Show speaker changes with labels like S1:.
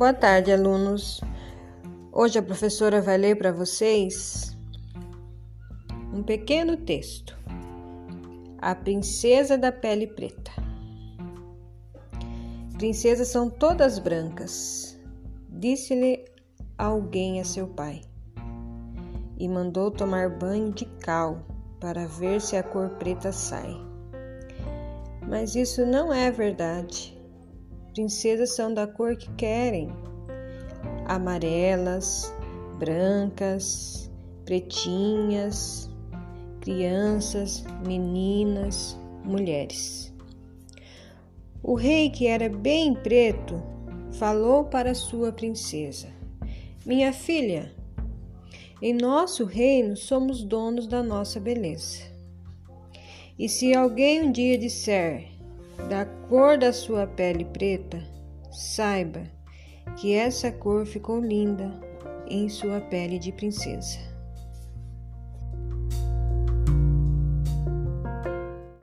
S1: Boa tarde, alunos. Hoje a professora vai ler para vocês um pequeno texto. A Princesa da Pele Preta. Princesas são todas brancas, disse-lhe alguém a seu pai, e mandou tomar banho de cal para ver se a cor preta sai. Mas isso não é verdade. Princesas são da cor que querem: amarelas, brancas, pretinhas, crianças, meninas, mulheres. O rei, que era bem preto, falou para sua princesa: Minha filha, em nosso reino somos donos da nossa beleza. E se alguém um dia disser da cor da sua pele preta, saiba que essa cor ficou linda em sua pele de princesa.